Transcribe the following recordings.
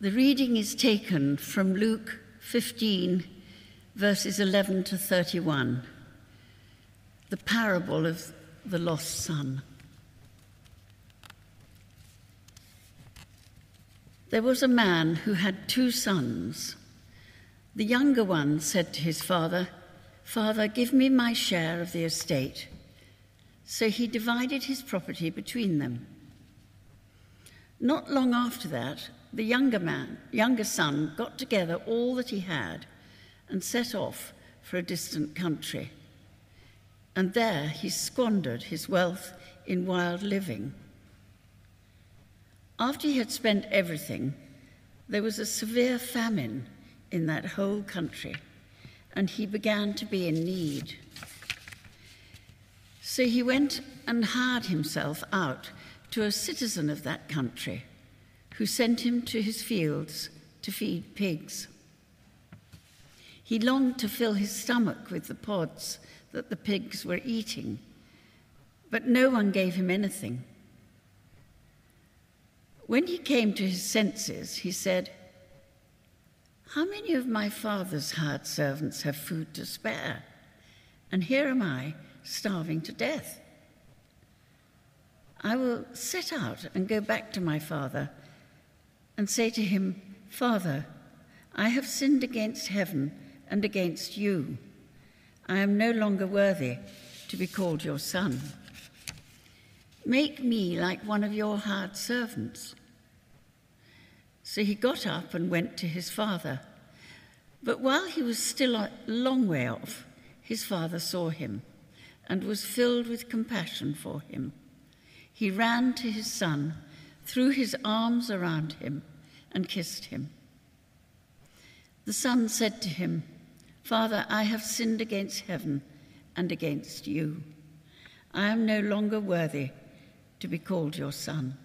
The reading is taken from Luke 15, verses 11 to 31, the parable of the lost son. There was a man who had two sons. The younger one said to his father, Father, give me my share of the estate. So he divided his property between them. Not long after that, the younger man, younger son, got together all that he had and set off for a distant country. And there he squandered his wealth in wild living. After he had spent everything, there was a severe famine in that whole country, and he began to be in need. So he went and hired himself out to a citizen of that country who sent him to his fields to feed pigs. He longed to fill his stomach with the pods that the pigs were eating, but no one gave him anything. When he came to his senses, he said, How many of my father's hired servants have food to spare? And here am I, starving to death. I will set out and go back to my father and say to him, Father, I have sinned against heaven and against you. I am no longer worthy to be called your son. Make me like one of your hired servants. So he got up and went to his father. But while he was still a long way off, his father saw him and was filled with compassion for him. He ran to his son, threw his arms around him, and kissed him. The son said to him, Father, I have sinned against heaven and against you. I am no longer worthy to be called your son.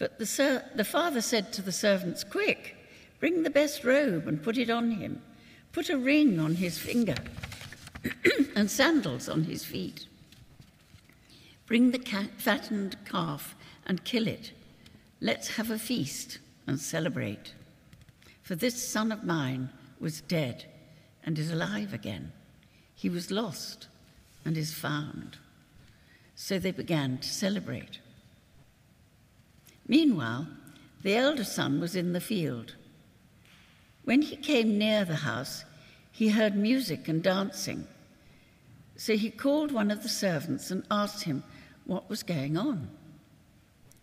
But the, ser- the father said to the servants, Quick, bring the best robe and put it on him. Put a ring on his finger and sandals on his feet. Bring the fattened calf and kill it. Let's have a feast and celebrate. For this son of mine was dead and is alive again. He was lost and is found. So they began to celebrate. Meanwhile, the elder son was in the field. When he came near the house, he heard music and dancing. So he called one of the servants and asked him what was going on.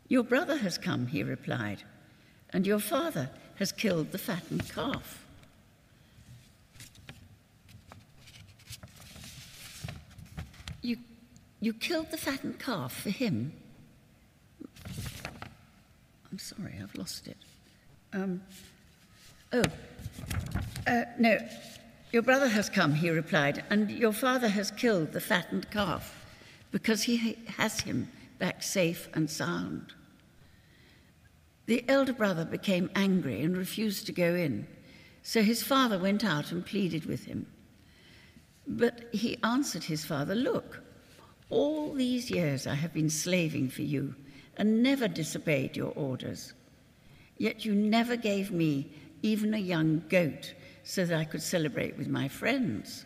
Your brother has come, he replied, and your father has killed the fattened calf. You, you killed the fattened calf for him? I'm sorry, I've lost it. Um, oh, uh, no, your brother has come, he replied, and your father has killed the fattened calf because he has him back safe and sound. The elder brother became angry and refused to go in, so his father went out and pleaded with him. But he answered his father, Look, all these years I have been slaving for you and never disobeyed your orders. Yet you never gave me even a young goat so that I could celebrate with my friends.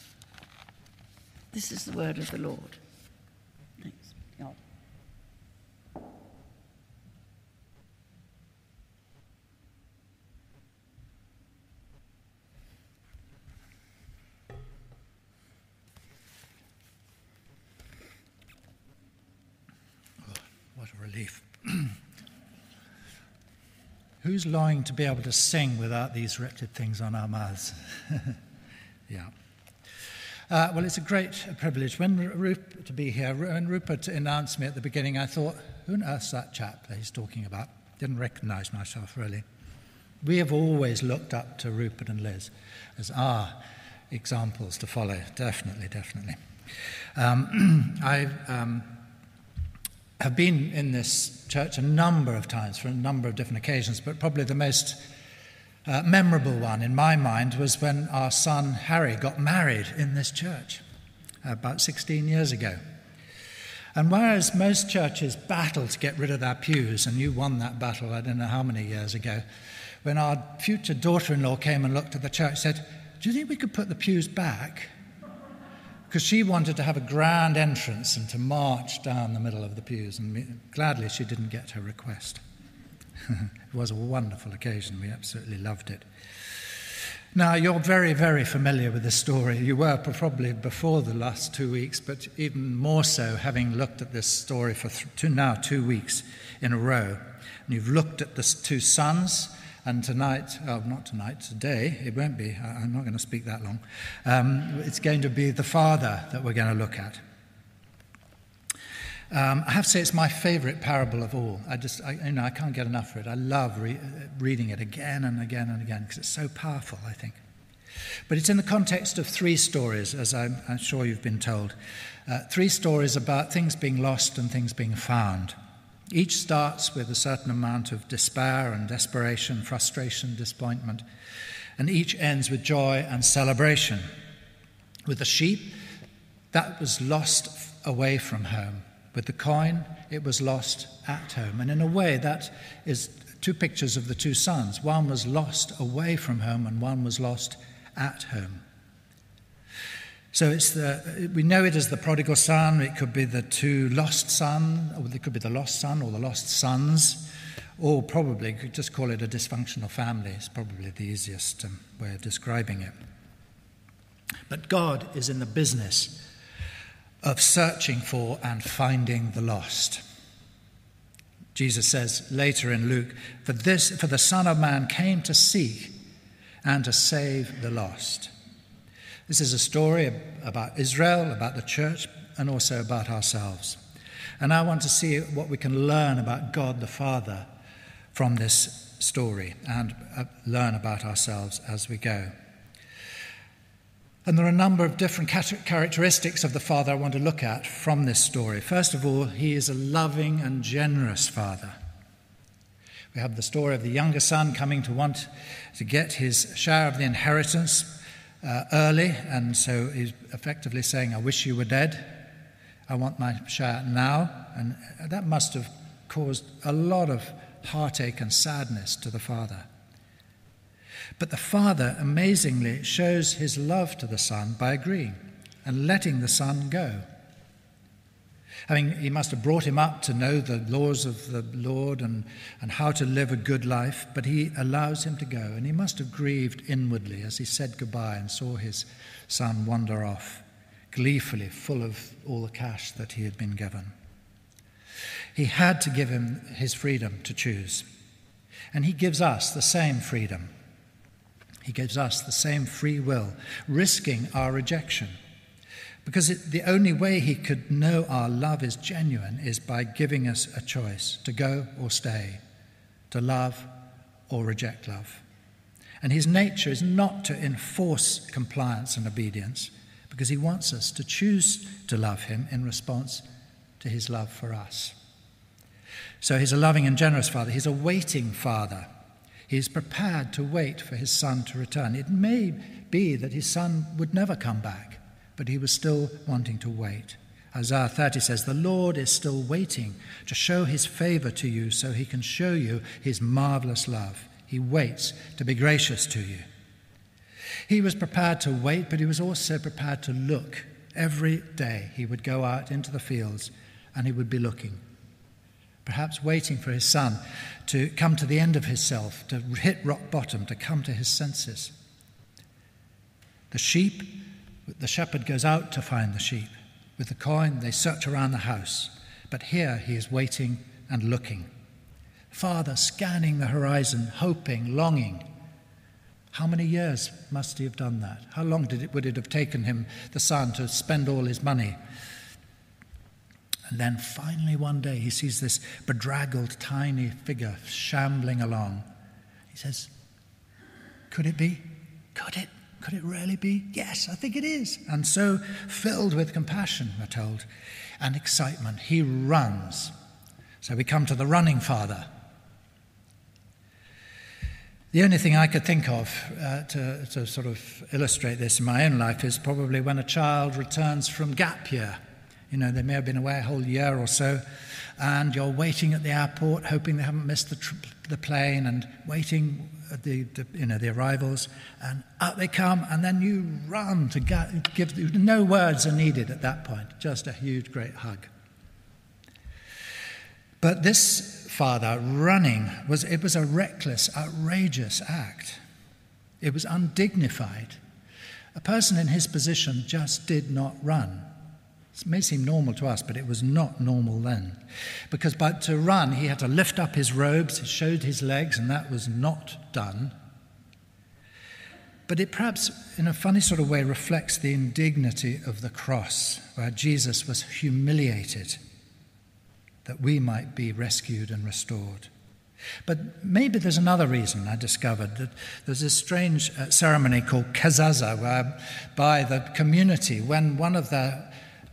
This is the word of the Lord. Thanks. God. Oh, what a relief. Who's longing to be able to sing without these wretched things on our mouths? yeah. Uh, well, it's a great privilege. When Rupert to be here, when Rupert announced me at the beginning, I thought, who on earth's that chap that he's talking about? Didn't recognize myself really. We have always looked up to Rupert and Liz as our examples to follow. Definitely, definitely. Um, I um, have been in this church a number of times for a number of different occasions, but probably the most uh, memorable one in my mind was when our son Harry got married in this church about 16 years ago. And whereas most churches battle to get rid of their pews, and you won that battle I don't know how many years ago, when our future daughter in law came and looked at the church, said, Do you think we could put the pews back? Because she wanted to have a grand entrance and to march down the middle of the pews, and gladly she didn't get her request. it was a wonderful occasion. We absolutely loved it. Now, you're very, very familiar with this story. You were probably before the last two weeks, but even more so having looked at this story for th- two, now two weeks in a row. And you've looked at the two sons, and tonight, oh, not tonight, today, it won't be, I'm not going to speak that long. Um, it's going to be the father that we're going to look at. Um, I have to say it's my favorite parable of all. I just, I, you know, I can't get enough of it. I love re- reading it again and again and again because it's so powerful, I think. But it's in the context of three stories, as I'm, I'm sure you've been told. Uh, three stories about things being lost and things being found. Each starts with a certain amount of despair and desperation, frustration, disappointment, and each ends with joy and celebration. With the sheep, that was lost away from home. With the coin, it was lost at home. And in a way, that is two pictures of the two sons. One was lost away from home, and one was lost at home. So it's the, we know it as the prodigal son, it could be the two lost son, or it could be the lost son or the lost sons, or probably could just call it a dysfunctional family. It's probably the easiest um, way of describing it. But God is in the business of searching for and finding the lost. Jesus says later in Luke, for this for the Son of Man came to seek and to save the lost. This is a story about Israel, about the church, and also about ourselves. And I want to see what we can learn about God the Father from this story and uh, learn about ourselves as we go. And there are a number of different characteristics of the Father I want to look at from this story. First of all, he is a loving and generous Father. We have the story of the younger son coming to want to get his share of the inheritance uh, early, and so he's effectively saying, I wish you were dead. I want my share now. And that must have caused a lot of heartache and sadness to the father. But the Father amazingly shows his love to the Son by agreeing and letting the Son go. I mean, he must have brought him up to know the laws of the Lord and, and how to live a good life, but he allows him to go. And he must have grieved inwardly as he said goodbye and saw his son wander off, gleefully, full of all the cash that he had been given. He had to give him his freedom to choose. And he gives us the same freedom he gives us the same free will, risking our rejection. Because it, the only way He could know our love is genuine is by giving us a choice to go or stay, to love or reject love. And His nature is not to enforce compliance and obedience, because He wants us to choose to love Him in response to His love for us. So He's a loving and generous Father, He's a waiting Father. He is prepared to wait for his son to return. It may be that his son would never come back, but he was still wanting to wait. Isaiah 30 says, The Lord is still waiting to show his favor to you so he can show you his marvelous love. He waits to be gracious to you. He was prepared to wait, but he was also prepared to look. Every day he would go out into the fields and he would be looking perhaps waiting for his son to come to the end of himself, to hit rock bottom, to come to his senses. The sheep, the shepherd goes out to find the sheep. With the coin, they search around the house. But here he is waiting and looking. Father scanning the horizon, hoping, longing. How many years must he have done that? How long did it, would it have taken him, the son, to spend all his money and then finally, one day, he sees this bedraggled, tiny figure shambling along. He says, Could it be? Could it? Could it really be? Yes, I think it is. And so, filled with compassion, we're told, and excitement, he runs. So we come to the running father. The only thing I could think of uh, to, to sort of illustrate this in my own life is probably when a child returns from gap year. You know, they may have been away a whole year or so, and you're waiting at the airport, hoping they haven't missed the, tr- the plane, and waiting at the, the, you know, the arrivals, and out they come, and then you run to give. No words are needed at that point, just a huge, great hug. But this father running was it was a reckless, outrageous act. It was undignified. A person in his position just did not run. It may seem normal to us, but it was not normal then. Because to run, he had to lift up his robes, he showed his legs, and that was not done. But it perhaps, in a funny sort of way, reflects the indignity of the cross, where Jesus was humiliated that we might be rescued and restored. But maybe there's another reason I discovered that there's this strange uh, ceremony called Kezaza, whereby the community, when one of the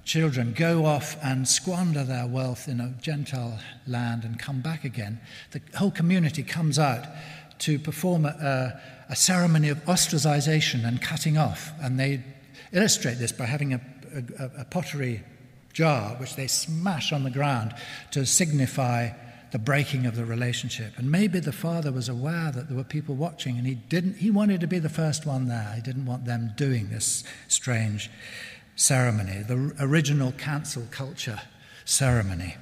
children go off and squander their wealth in a Gentile land and come back again, the whole community comes out to perform a, a ceremony of ostracization and cutting off. And they illustrate this by having a, a, a pottery jar which they smash on the ground to signify the breaking of the relationship. And maybe the father was aware that there were people watching and he didn't he wanted to be the first one there. He didn't want them doing this strange ceremony, the original cancel culture ceremony.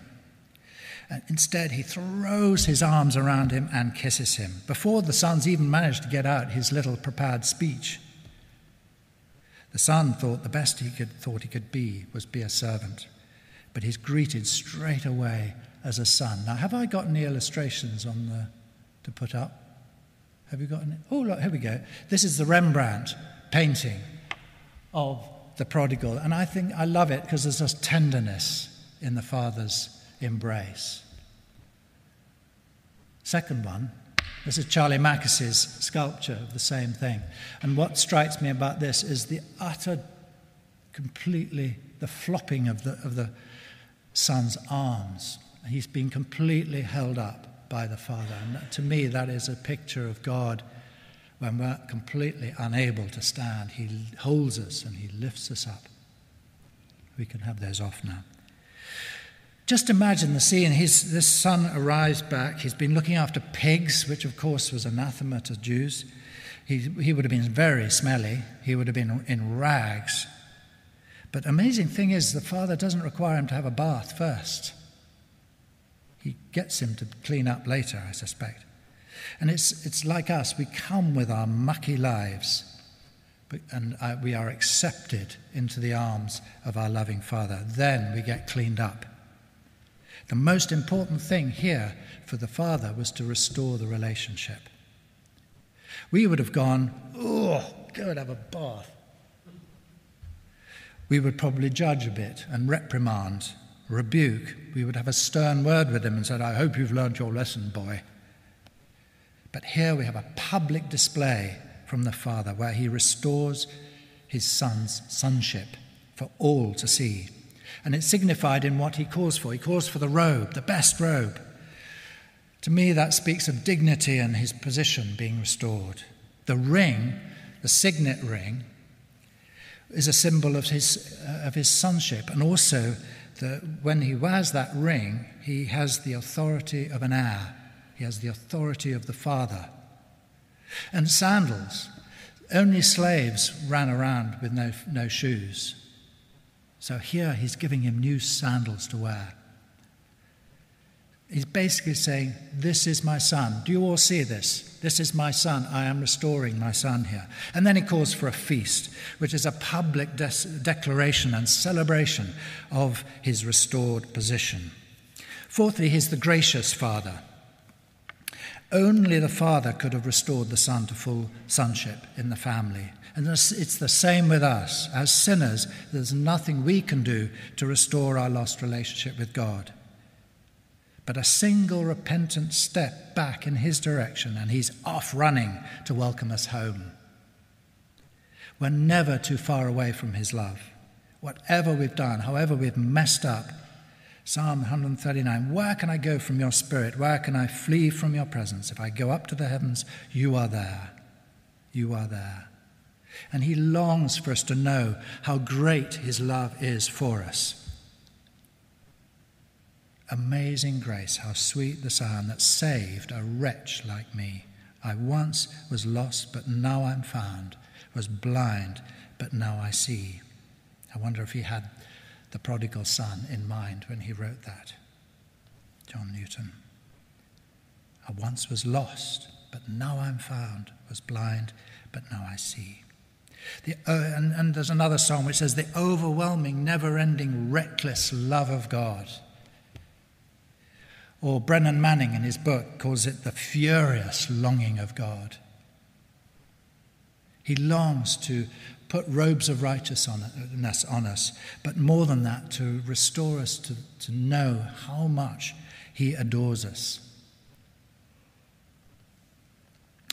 And instead, he throws his arms around him and kisses him before the sons even managed to get out his little prepared speech. The son thought the best he could, thought he could be was be a servant, but he's greeted straight away as a son. Now, have I got any illustrations on the to put up? Have you got any? Oh, look, here we go. This is the Rembrandt painting of the prodigal. And I think I love it because there's just tenderness in the father's embrace. Second one, this is Charlie Mackesy's sculpture of the same thing. And what strikes me about this is the utter, completely, the flopping of the, of the son's arms. He's been completely held up by the father. And to me, that is a picture of God when we're completely unable to stand, He holds us and He lifts us up. We can have those off now. Just imagine the scene. His, this son arrives back. He's been looking after pigs, which of course was anathema to Jews. He, he would have been very smelly. He would have been in rags. But amazing thing is, the father doesn't require him to have a bath first. He gets him to clean up later, I suspect. And it's, it's like us, we come with our mucky lives, but, and uh, we are accepted into the arms of our loving Father. Then we get cleaned up. The most important thing here for the Father was to restore the relationship. We would have gone, oh, go and have a bath. We would probably judge a bit and reprimand, rebuke. We would have a stern word with him and said, I hope you've learned your lesson, boy. But here we have a public display from the Father where he restores his son's sonship for all to see. And it's signified in what he calls for. He calls for the robe, the best robe. To me, that speaks of dignity and his position being restored. The ring, the signet ring, is a symbol of his, uh, of his sonship. And also, the, when he wears that ring, he has the authority of an heir. He has the authority of the Father. And sandals. Only slaves ran around with no, no shoes. So here he's giving him new sandals to wear. He's basically saying, This is my son. Do you all see this? This is my son. I am restoring my son here. And then he calls for a feast, which is a public de- declaration and celebration of his restored position. Fourthly, he's the gracious father. Only the Father could have restored the Son to full sonship in the family. And it's the same with us. As sinners, there's nothing we can do to restore our lost relationship with God. but a single repentant step back in his direction, and he's off running to welcome us home. We're never too far away from his love. Whatever we've done, however we've messed up, Psalm 139 Where can I go from your spirit? Where can I flee from your presence? If I go up to the heavens, you are there. You are there. And he longs for us to know how great his love is for us. Amazing grace, how sweet the sound that saved a wretch like me. I once was lost, but now I'm found, was blind, but now I see. I wonder if he had the prodigal son in mind when he wrote that. John Newton. I once was lost, but now I'm found, was blind, but now I see. The, uh, and, and there's another song which says, The overwhelming, never ending, reckless love of God. Or Brennan Manning in his book calls it the furious longing of God. He longs to put robes of righteousness on us, but more than that, to restore us to, to know how much He adores us.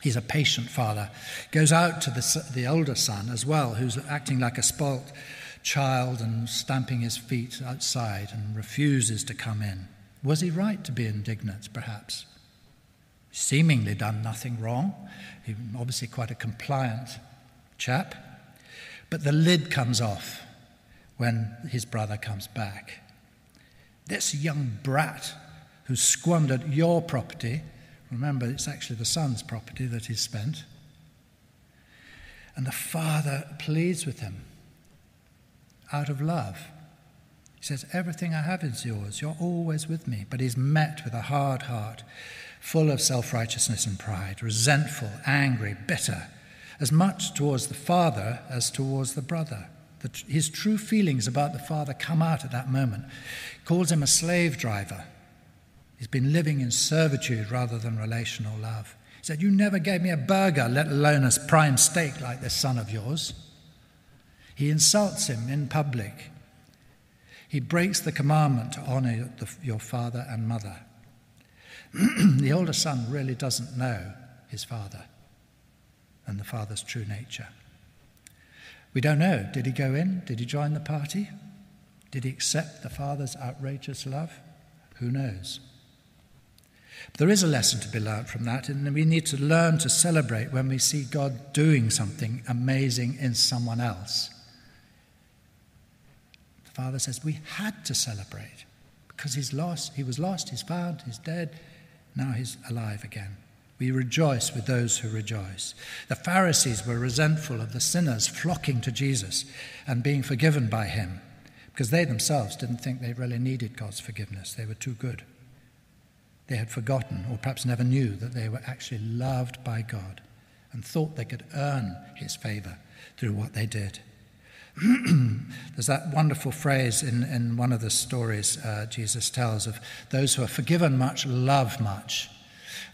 He's a patient father. Goes out to the, the older son as well, who's acting like a spoilt child and stamping his feet outside and refuses to come in. Was he right to be indignant, perhaps? Seemingly done nothing wrong. He's obviously quite a compliant chap. But the lid comes off when his brother comes back. This young brat who squandered your property, remember it's actually the son's property that he's spent, and the father pleads with him out of love. He says, Everything I have is yours. You're always with me. But he's met with a hard heart, full of self righteousness and pride, resentful, angry, bitter as much towards the father as towards the brother. The, his true feelings about the father come out at that moment. Calls him a slave driver. He's been living in servitude rather than relational love. He said, You never gave me a burger, let alone a prime steak like this son of yours. He insults him in public. He breaks the commandment to honor the, your father and mother. the older son really doesn't know his father and the Father's true nature. We don't know. Did he go in? Did he join the party? Did he accept the Father's outrageous love? Who knows? But there is a lesson to be learned from that, and we need to learn to celebrate when we see God doing something amazing in someone else. The Father says we had to celebrate because he's lost, he was lost, he's found, he's dead, now he's alive again. We rejoice with those who rejoice. The Pharisees were resentful of the sinners flocking to Jesus and being forgiven by him because they themselves didn't think they really needed God's forgiveness. They were too good. They had forgotten, or perhaps never knew, that they were actually loved by God and thought they could earn his favor through what they did. There's that wonderful phrase in, in one of the stories uh, Jesus tells of those who are forgiven much love much.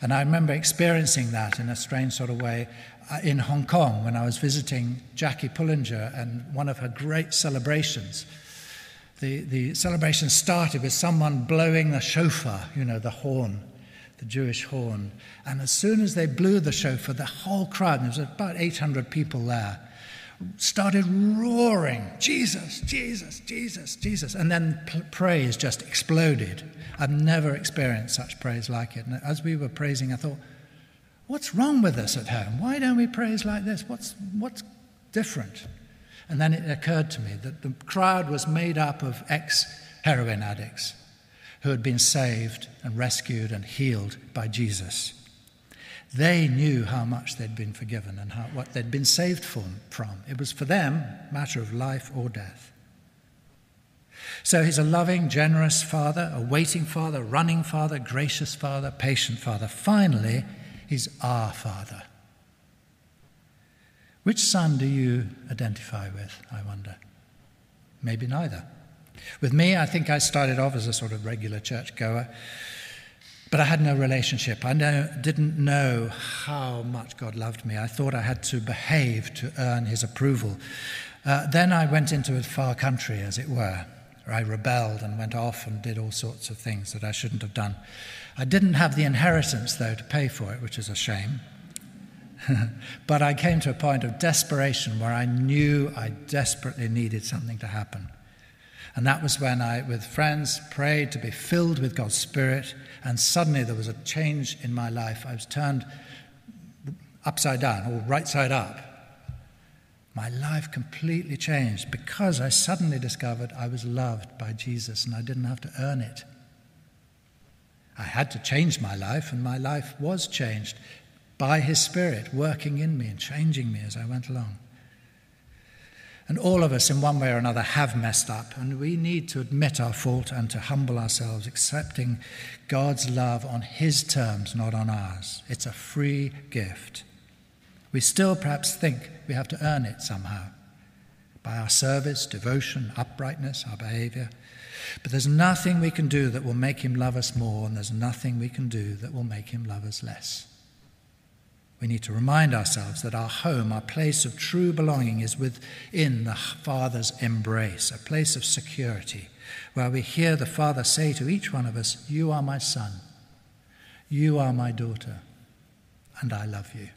And I remember experiencing that in a strange sort of way uh, in Hong Kong when I was visiting Jackie Pullinger and one of her great celebrations. The, the celebration started with someone blowing the shofar, you know, the horn, the Jewish horn. And as soon as they blew the shofar, the whole crowd, there was about 800 people there, started roaring, Jesus, Jesus, Jesus, Jesus. And then praise just exploded. I've never experienced such praise like it. And as we were praising, I thought, what's wrong with us at home? Why don't we praise like this? What's, what's different? And then it occurred to me that the crowd was made up of ex heroin addicts who had been saved and rescued and healed by Jesus. They knew how much they'd been forgiven and how, what they'd been saved from, from. It was for them a matter of life or death. So he's a loving, generous father, a waiting father, running father, gracious father, patient father. Finally, he's our father. Which son do you identify with, I wonder? Maybe neither. With me, I think I started off as a sort of regular church goer, but I had no relationship. I didn't know how much God loved me. I thought I had to behave to earn his approval. Uh, then I went into a far country, as it were I rebelled and went off and did all sorts of things that I shouldn't have done. I didn't have the inheritance, though, to pay for it, which is a shame. but I came to a point of desperation where I knew I desperately needed something to happen. And that was when I, with friends, prayed to be filled with God's Spirit, and suddenly there was a change in my life. I was turned upside down, or right side up. My life completely changed because I suddenly discovered I was loved by Jesus and I didn't have to earn it. I had to change my life, and my life was changed by His Spirit working in me and changing me as I went along. And all of us, in one way or another, have messed up, and we need to admit our fault and to humble ourselves, accepting God's love on His terms, not on ours. It's a free gift. We still perhaps think we have to earn it somehow by our service, devotion, uprightness, our behavior. But there's nothing we can do that will make Him love us more, and there's nothing we can do that will make Him love us less. We need to remind ourselves that our home, our place of true belonging, is within the Father's embrace, a place of security, where we hear the Father say to each one of us, You are my son, you are my daughter, and I love you.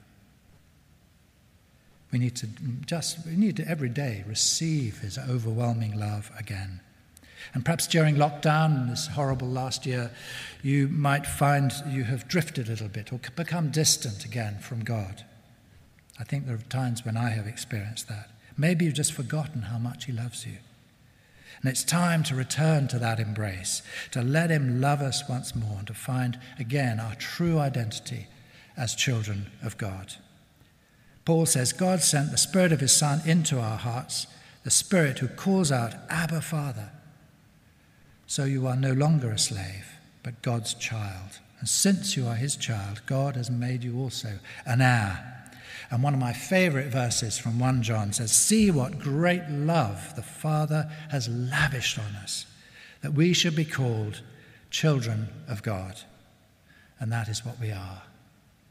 We need to just, we need to every day receive his overwhelming love again. And perhaps during lockdown, this horrible last year, you might find you have drifted a little bit or become distant again from God. I think there are times when I have experienced that. Maybe you've just forgotten how much He loves you. And it's time to return to that embrace, to let Him love us once more, and to find again our true identity as children of God. Paul says God sent the Spirit of His Son into our hearts, the Spirit who calls out, Abba, Father. So you are no longer a slave, but God's child. And since you are his child, God has made you also an heir. And one of my favorite verses from 1 John says, See what great love the Father has lavished on us, that we should be called children of God. And that is what we are.